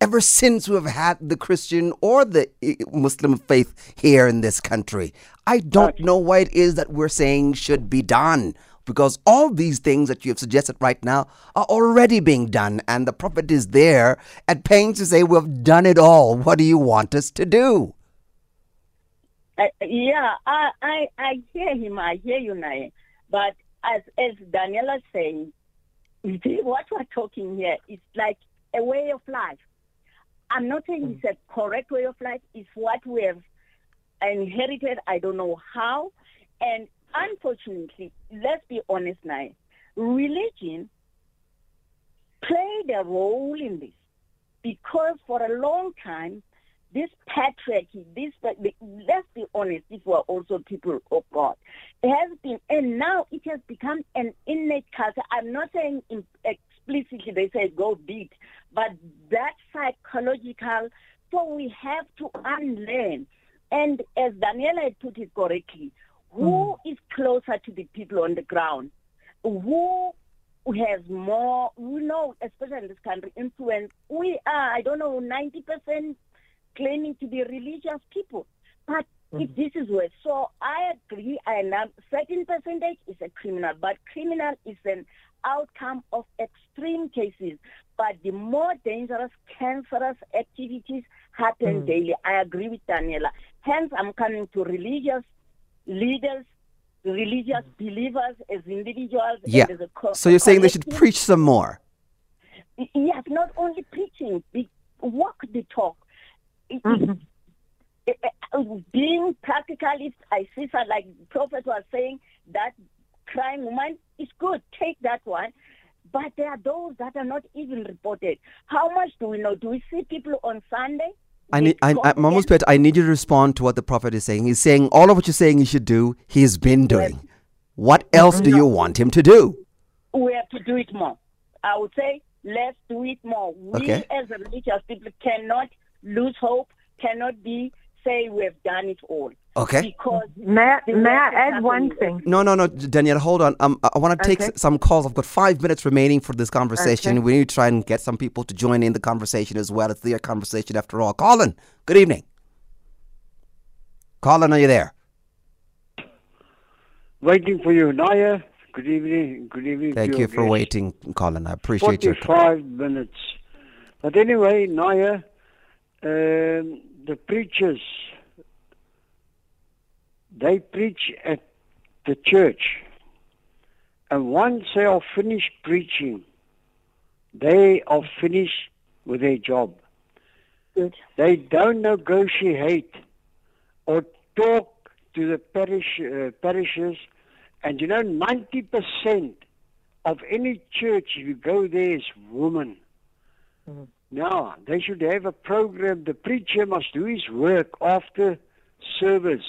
ever since we've had the Christian or the uh, Muslim faith here in this country. I don't know why it is that we're saying should be done. because all these things that you have suggested right now are already being done, and the prophet is there at pains to say, We've done it all. What do you want us to do? Uh, yeah, I, I I hear him. I hear you, Nae. But as as Daniela saying, see [LAUGHS] what we're talking here is like a way of life. I'm not saying it's a correct way of life. It's what we have inherited. I don't know how. And unfortunately, let's be honest now, religion played a role in this because for a long time, this patriarchy, this let's be honest, these were also people of God. It has been, and now it has become an innate culture. I'm not saying explicitly they say go beat, but that psychological. So we have to unlearn. And as Daniela put it correctly, who mm. is closer to the people on the ground? Who has more, we know, especially in this country, influence. We are, I don't know, 90% claiming to be religious people. But mm-hmm. if this is where, so I agree, and a certain percentage is a criminal, but criminal is an outcome of extreme cases. But the more dangerous, cancerous activities happen mm. daily. I agree with Daniela. Hence, I'm coming to religious leaders, religious mm. believers as individuals. Yeah. Co- so you're saying they should preach some more? Yes, not only preaching, walk the talk. Mm-hmm. Eh, eh, uh, being practicalist, I see that like Prophet was saying that crying woman is good. Take that one. But there are those that are not even reported. How much do we know? Do we see people on Sunday? I need, I, I, almost bet I need you to respond to what the prophet is saying. He's saying all of what you're saying he should do, he's been doing. What else do you want him to do? We have to do it more. I would say, let's do it more. We okay. as religious people cannot lose hope, cannot be say we've done it all. Okay. Because may, may I add one thing? No, no, no, Danielle, hold on. Um, I want to take okay. some calls. I've got five minutes remaining for this conversation. Okay. We need to try and get some people to join in the conversation as well. It's their conversation after all. Colin, good evening. Colin, are you there? Waiting for you, Naya. Good evening. Good evening. Thank you for guest. waiting, Colin. I appreciate 45 your. Forty-five minutes. But anyway, Naya, um, the preachers they preach at the church. And once they are finished preaching, they are finished with their job. Good. They don't negotiate or talk to the parish uh, parishes. And you know, 90% of any church, you go there, is women. Mm-hmm. Now, they should have a program. The preacher must do his work after service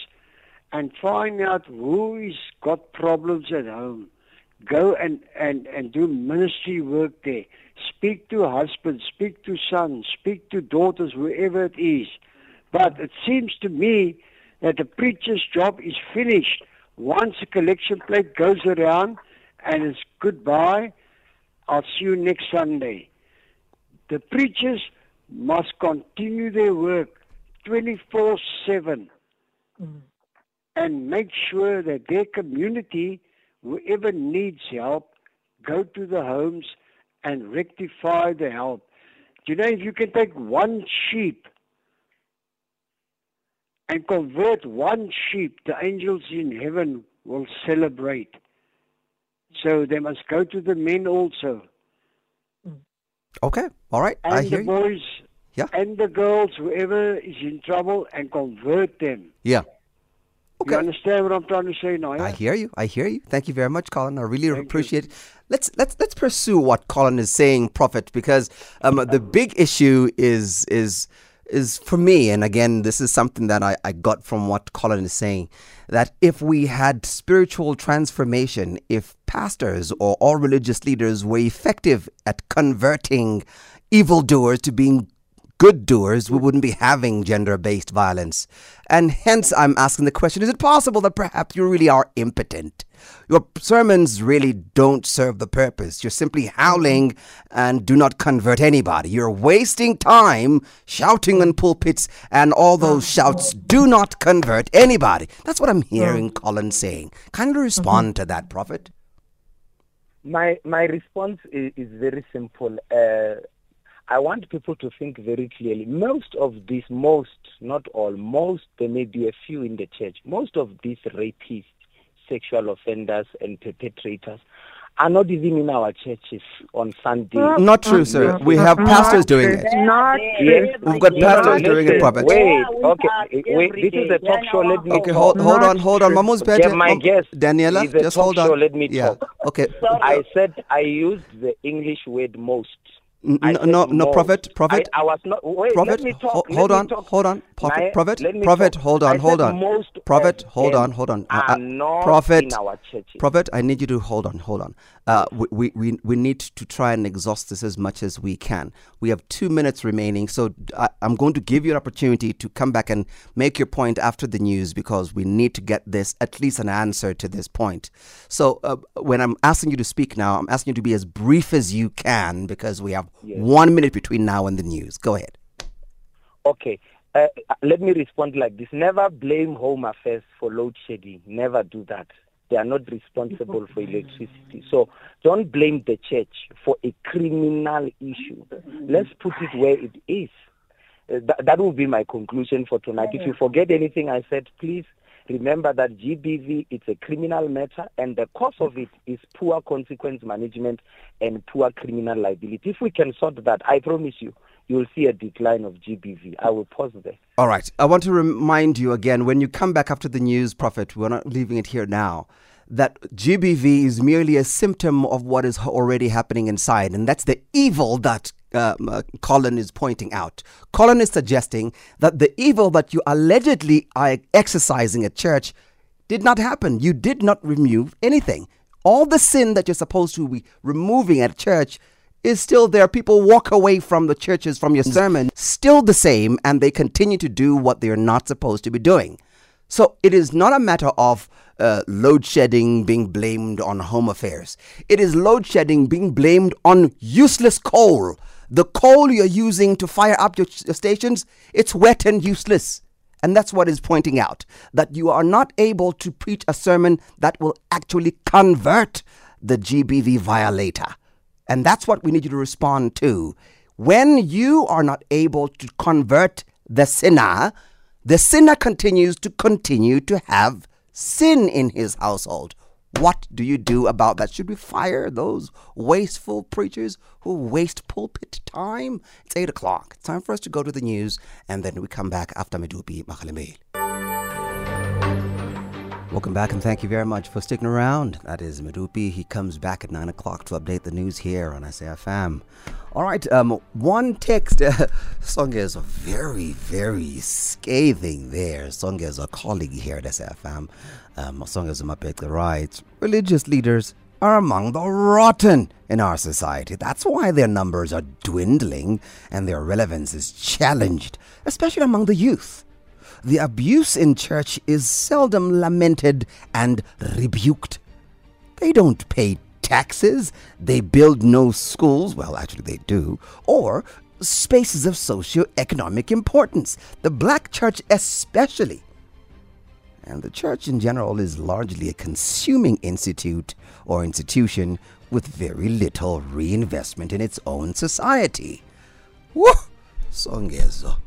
and find out who's got problems at home. Go and, and, and do ministry work there. Speak to husbands, speak to sons, speak to daughters, whoever it is. But it seems to me that the preacher's job is finished once the collection plate goes around and it's goodbye. I'll see you next Sunday. The preachers must continue their work 24 7. Mm and make sure that their community, whoever needs help, go to the homes and rectify the help. You know if you can take one sheep and convert one sheep, the angels in heaven will celebrate. So they must go to the men also. Okay, all right. And I hear the boys you. Yeah. and the girls, whoever is in trouble, and convert them. Yeah. Okay. You understand what I'm trying to say now? Yeah? I hear you. I hear you. Thank you very much, Colin. I really Thank appreciate you. it. Let's let's let's pursue what Colin is saying, Prophet, because um, the big issue is is is for me, and again, this is something that I, I got from what Colin is saying, that if we had spiritual transformation, if pastors or all religious leaders were effective at converting evildoers to being good doers, we wouldn't be having gender based violence. And hence, I'm asking the question is it possible that perhaps you really are impotent? Your sermons really don't serve the purpose. You're simply howling and do not convert anybody. You're wasting time shouting in pulpits, and all those shouts do not convert anybody. That's what I'm hearing Colin saying. Kindly respond mm-hmm. to that, Prophet. My my response is, is very simple. Uh, I want people to think very clearly. Most of these, most, not all, most, there may be a few in the church. Most of these rapists, sexual offenders, and perpetrators are not even in our churches on Sunday. Not true, sir. We have pastors doing it. Not Yes. We've got pastors doing it, prophet. Wait, okay, eh, eh, wait. This is a every talk day. show. Let me Okay, talk. hold, hold Not on, hold on. true. Mamu's Yeah, better. my Mam- guest Daniela, is a just talk hold on. show, let me yeah. talk. Okay. I said I used the English word most. I No, no, no, prophet, prophet. I, I was not. Wait, Prophet, let me talk. ho- let hold on, hold on, prophet, Naya, prophet, prophet, talk. hold on, hold on, prophet, hold on, hold on, prophet, in our churches. prophet. I need you to hold on, hold on. Uh, we, we, we, need to try and exhaust this as much as we can. We have two minutes remaining, so I, I'm going to give you an opportunity to come back and make your point after the news because we need to get this at least an answer to this point. So uh, when I'm asking you to speak now, I'm asking you to be as brief as you can because we have one minute between now and the news. Go ahead. Okay. Uh, let me respond like this. Never blame Home Affairs for load shedding. Never do that. They are not responsible for electricity. So don't blame the church for a criminal issue. Let's put it where it is. Uh, that, that will be my conclusion for tonight. If you forget anything I said, please remember that GBV is a criminal matter and the cause of it is poor consequence management and poor criminal liability. If we can sort that, I promise you, you'll see a decline of GBV. I will pause there. All right. I want to remind you again when you come back after the news, Prophet, we're not leaving it here now, that GBV is merely a symptom of what is already happening inside. And that's the evil that um, uh, Colin is pointing out. Colin is suggesting that the evil that you allegedly are exercising at church did not happen. You did not remove anything. All the sin that you're supposed to be removing at church is still there. People walk away from the churches, from your sermon, still the same, and they continue to do what they're not supposed to be doing. So it is not a matter of uh, load shedding being blamed on home affairs. It is load shedding being blamed on useless coal. The coal you're using to fire up your, your stations, it's wet and useless. And that's what is pointing out that you are not able to preach a sermon that will actually convert the GBV violator. And that's what we need you to respond to. When you are not able to convert the sinner, the sinner continues to continue to have sin in his household. What do you do about that? Should we fire those wasteful preachers who waste pulpit time? It's 8 o'clock. It's time for us to go to the news, and then we come back after Medupi Makalimil. Welcome back and thank you very much for sticking around. That is Madupi. He comes back at 9 o'clock to update the news here on SAFM. All right, um, one text. [LAUGHS] Uh, Songa is very, very scathing there. Songa is a colleague here at SAFM. Um, Songa Zumapeka writes Religious leaders are among the rotten in our society. That's why their numbers are dwindling and their relevance is challenged, especially among the youth. The abuse in church is seldom lamented and rebuked. They don't pay taxes, they build no schools, well, actually, they do, or spaces of socio-economic importance. The black church, especially. And the church in general is largely a consuming institute or institution with very little reinvestment in its own society. Woo! Songezo.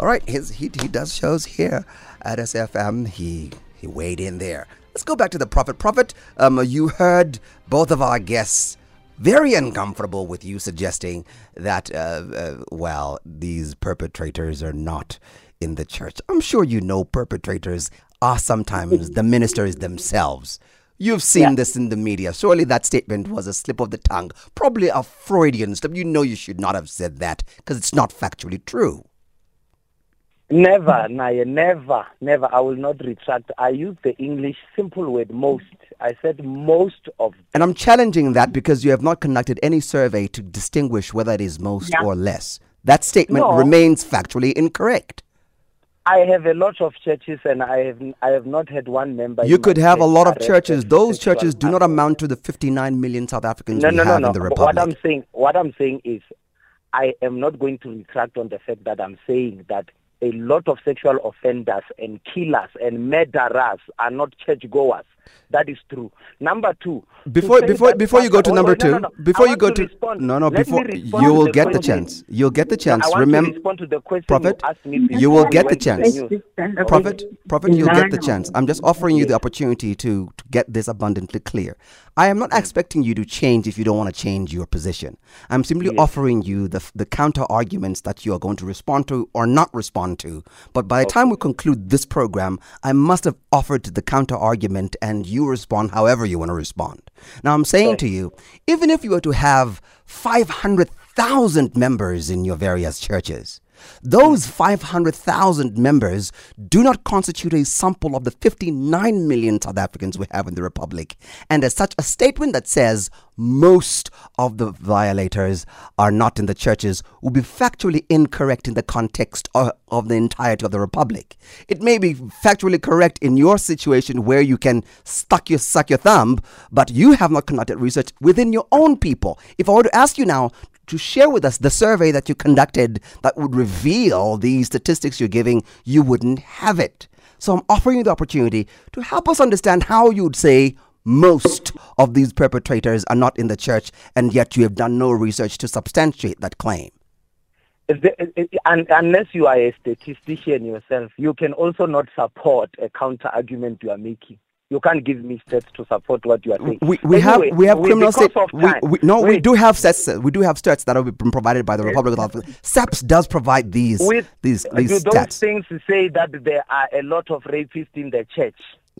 All right, his, he, he does shows here at SFM. He he weighed in there. Let's go back to the prophet. Prophet, um, you heard both of our guests very uncomfortable with you suggesting that, uh, uh, well, these perpetrators are not in the church. I'm sure you know perpetrators are sometimes the ministers themselves. You've seen this in the media. Surely that statement was a slip of the tongue, probably a Freudian slip. You know you should not have said that because it's not factually true. Never, Naya, never, never. I will not retract. I use the English simple word most. I said most of. And I'm challenging that because you have not conducted any survey to distinguish whether it is most Yeah. or less. That statement No. remains factually incorrect. I have a lot of churches, and I have I have not had one member. You could have a lot of churches. Those churches do not amount to the 59 million South Africans No, we no, no, have no. in the But What I'm saying, what I'm saying is, I am not going to retract on the fact that I'm saying that a lot of sexual offenders and killers and murderers are not churchgoers. That is true. Number two. Before before before you go to number two, no, no. before you go want to, respond. no no before you will get the chance. You'll get the chance. Remember, to respond to the question Prophet, you asked me. you will get the chance. Prophet, Prophet, you'll get the No, no. chance. I'm just offering you the opportunity to, to get this abundantly clear. I am not expecting you to change if you don't want to change your position. I'm simply offering you the, the counter arguments that you are going to respond to or not respond to. But by the time we conclude this program, I must have offered the counter argument and you respond however you want to respond. Now, I'm saying to you, even if you were to have 500,000 members in your various churches, those hmm. 500,000 members do not constitute a sample of the 59 million South Africans we have in the Republic. And as such, a statement that says most of the violators are not in the churches would be factually incorrect in the context of, of the entirety of the Republic. It may be factually correct in your situation where you can stuck your, suck your thumb, but you have not conducted research within your own people. If I were to ask you now to share with us the survey that you conducted that would reveal these statistics you're giving, you wouldn't have it. So I'm offering you the opportunity to help us understand how you'd say most of these perpetrators are not in the church, and yet you have done no research to substantiate that claim. Is there- is- is- unless you are a statistician yourself, you can also not support a counter argument you are making. You can't give me stats to support what you are saying. We, we Anyway, have we have criminal stats. state. of We, we, no, we do have sets. We do have stats that have been provided by the Republic of South Africa. SAPS does provide these with, these do these those stats. things say that there are a lot of rapists in the church?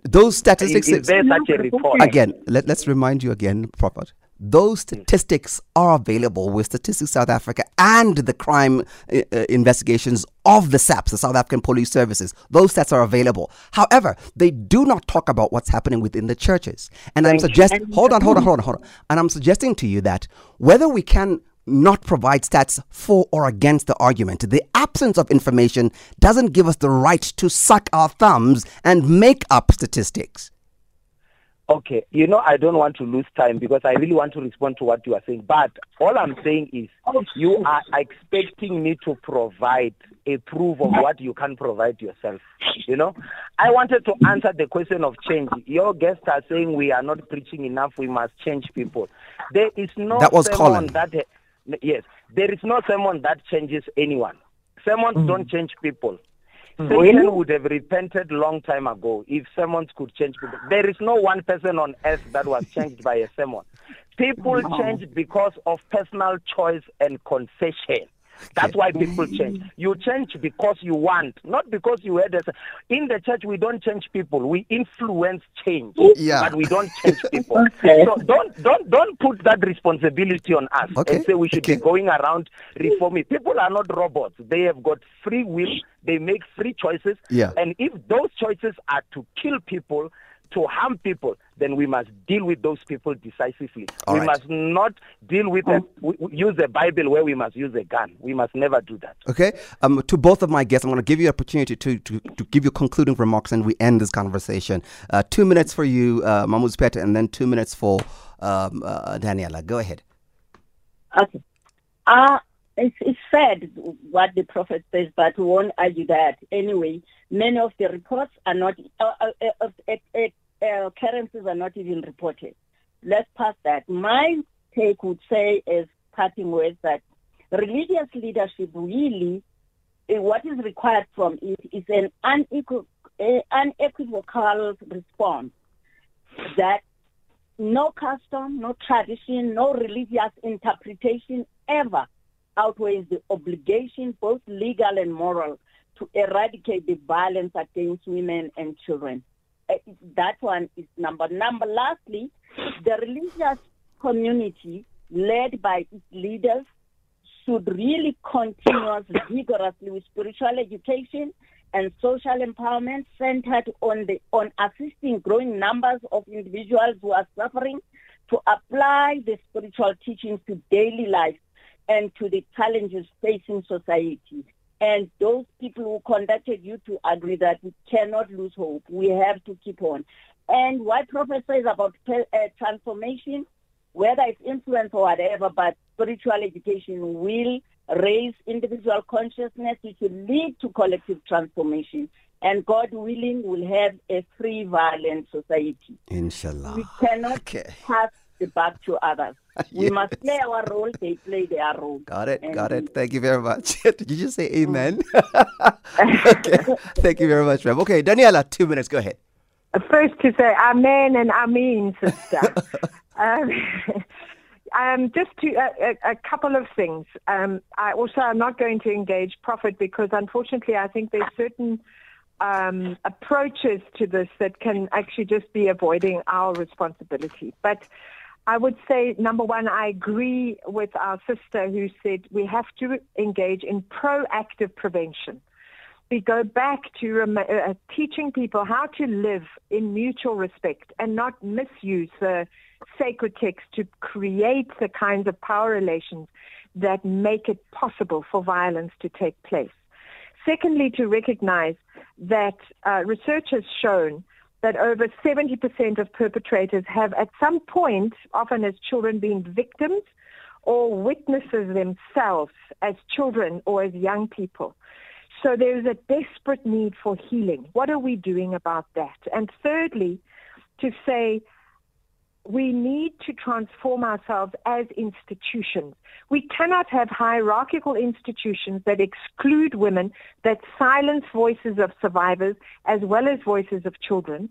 Those statistics. is there such a report? again, let, let's remind you again, Prophet. Those statistics are available with Statistics South Africa and the crime uh, uh, investigations of the SAPS, the South African Police Services. Those stats are available. However, they do not talk about what's happening within the churches. And I'm Thank suggesting, hold on, hold on, hold on, hold on. And I'm suggesting to you that whether we can not provide stats for or against the argument. The absence of information doesn't give us the right to suck our thumbs and make up statistics. Okay, you know, I don't want to lose time because I really want to respond to what you are saying. But all I'm saying is you are expecting me to provide a proof of what you can provide yourself. You know, I wanted to answer the question of change. Your guests are saying we are not preaching enough. We must change people. There is no That was Colin. that yes, there is no sermon that changes anyone. Sermons mm. don't change people. Mm. Satan would have repented long time ago if sermons could change people. There is no one person on earth that was [LAUGHS] changed by a sermon. People change because of personal choice and confession. That's why people change. You change because you want, not because you had a. In the church, we don't change people. We influence change, Yeah. but we don't change [LAUGHS] people. Okay. So don't don't don't put that responsibility on us Okay, and say we should okay. be going around reforming. People are not robots. They have got free will. They make free choices. Yeah. And if those choices are to kill people, to harm people, then we must deal with those people decisively. All we right. must not deal with a, we- we use the Bible where we must use a gun. We must never do that. Okay. Um, to both of my guests, I'm going to give you an opportunity to, to, to give you concluding remarks and we end this conversation. Uh, two minutes for you, uh, Mam Ziphethe, and then two minutes for um, uh, Daniela. Go ahead. Okay. Uh, it's, it's sad what the prophet says, but we won't argue that. Anyway, many of the reports are not, uh, uh, uh, uh, uh, uh, occurrences are not even reported. Let's pass that. My take would say, as parting words, that religious leadership really, what is required from it is an unequal, unequivocal response that no custom, no tradition, no religious interpretation ever outweighs the obligation, both legal and moral, to eradicate the violence against women and children. Uh, That one is number. Number, lastly, the religious community, led by its leaders, should really continue vigorously with spiritual education and social empowerment centered on the on assisting growing numbers of individuals who are suffering to apply the spiritual teachings to daily life and to the challenges facing society. And those people who contacted you to agree that we cannot lose hope. We have to keep on. And what Prophet says about uh, transformation, whether it's influence or whatever, but spiritual education will raise individual consciousness, which will lead to collective transformation. And God willing, we'll have a free violent society. Inshallah. We cannot Okay. pass the buck to others. [LAUGHS] We must play our role, they play their role. Got it, And got it. Thank you very much. [LAUGHS] Did you just say amen? [LAUGHS] okay. Thank you very much, ma'am. Okay, Daniela, two minutes. Go ahead. First to say amen and amen, sister. um, um, just to uh, a, a couple of things. Um, I also am not going to engage Prophet because unfortunately I think there's certain um, approaches to this that can actually just be avoiding our responsibility. But I would say, number one, I agree with our sister who said we have to engage in proactive prevention we go back to rem- uh, teaching people how to live in mutual respect and not misuse the sacred text to create the kinds of power relations that make it possible for violence to take place. Secondly, to recognize that uh, research has shown that over 70% of perpetrators have at some point, often as children, been victims or witnesses themselves as children or as young people. So there is a desperate need for healing. What are we doing about that? And thirdly, to say we need to transform ourselves as institutions. We cannot have hierarchical institutions that exclude women, that silence voices of survivors as well as voices of children,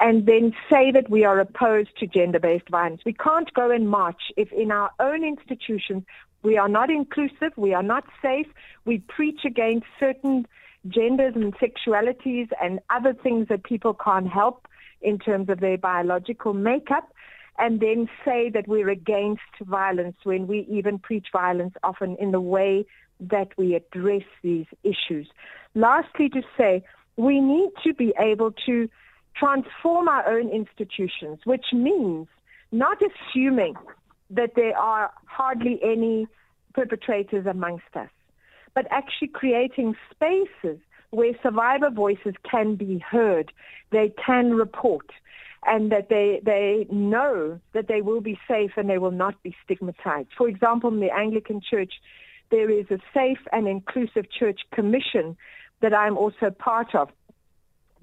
and then say that we are opposed to gender-based violence. We can't go and march if in our own institutions we are not inclusive, we are not safe, we preach against certain genders and sexualities and other things that people can't help in terms of their biological makeup, and then say that we're against violence when we even preach violence often in the way that we address these issues. Lastly, to say we need to be able to transform our own institutions, which means not assuming that there are hardly any perpetrators amongst us, but actually creating spaces where survivor voices can be heard, they can report, and that they, they know that they will be safe and they will not be stigmatized. For example, in the Anglican Church, there is a Safe and Inclusive Church Commission that I'm also part of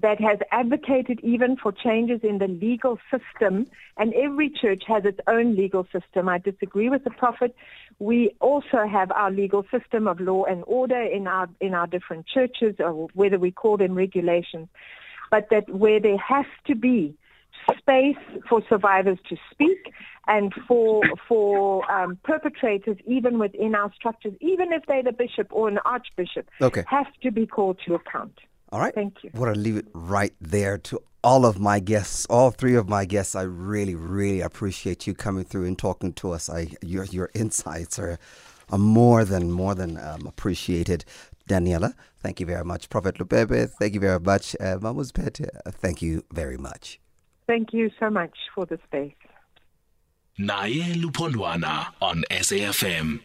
that has advocated even for changes in the legal system, and every church has its own legal system. I disagree with the prophet. We also have our legal system of law and order in our in our different churches, or whether we call them regulations, but that where there has to be space for survivors to speak and for for um, perpetrators, even within our structures, even if they're the bishop or an archbishop, Okay. have to be called to account. All right. Thank you. I want to leave it right there to all of my guests, all three of my guests. I really, really appreciate you coming through and talking to us. I your your insights are, are more than more than um, appreciated. Daniela, thank you very much. Prophet Lebepe, thank you very much. Uh, Pet, uh, thank you very much. Thank you so much for the space. Naye Lupondwana on SAFM.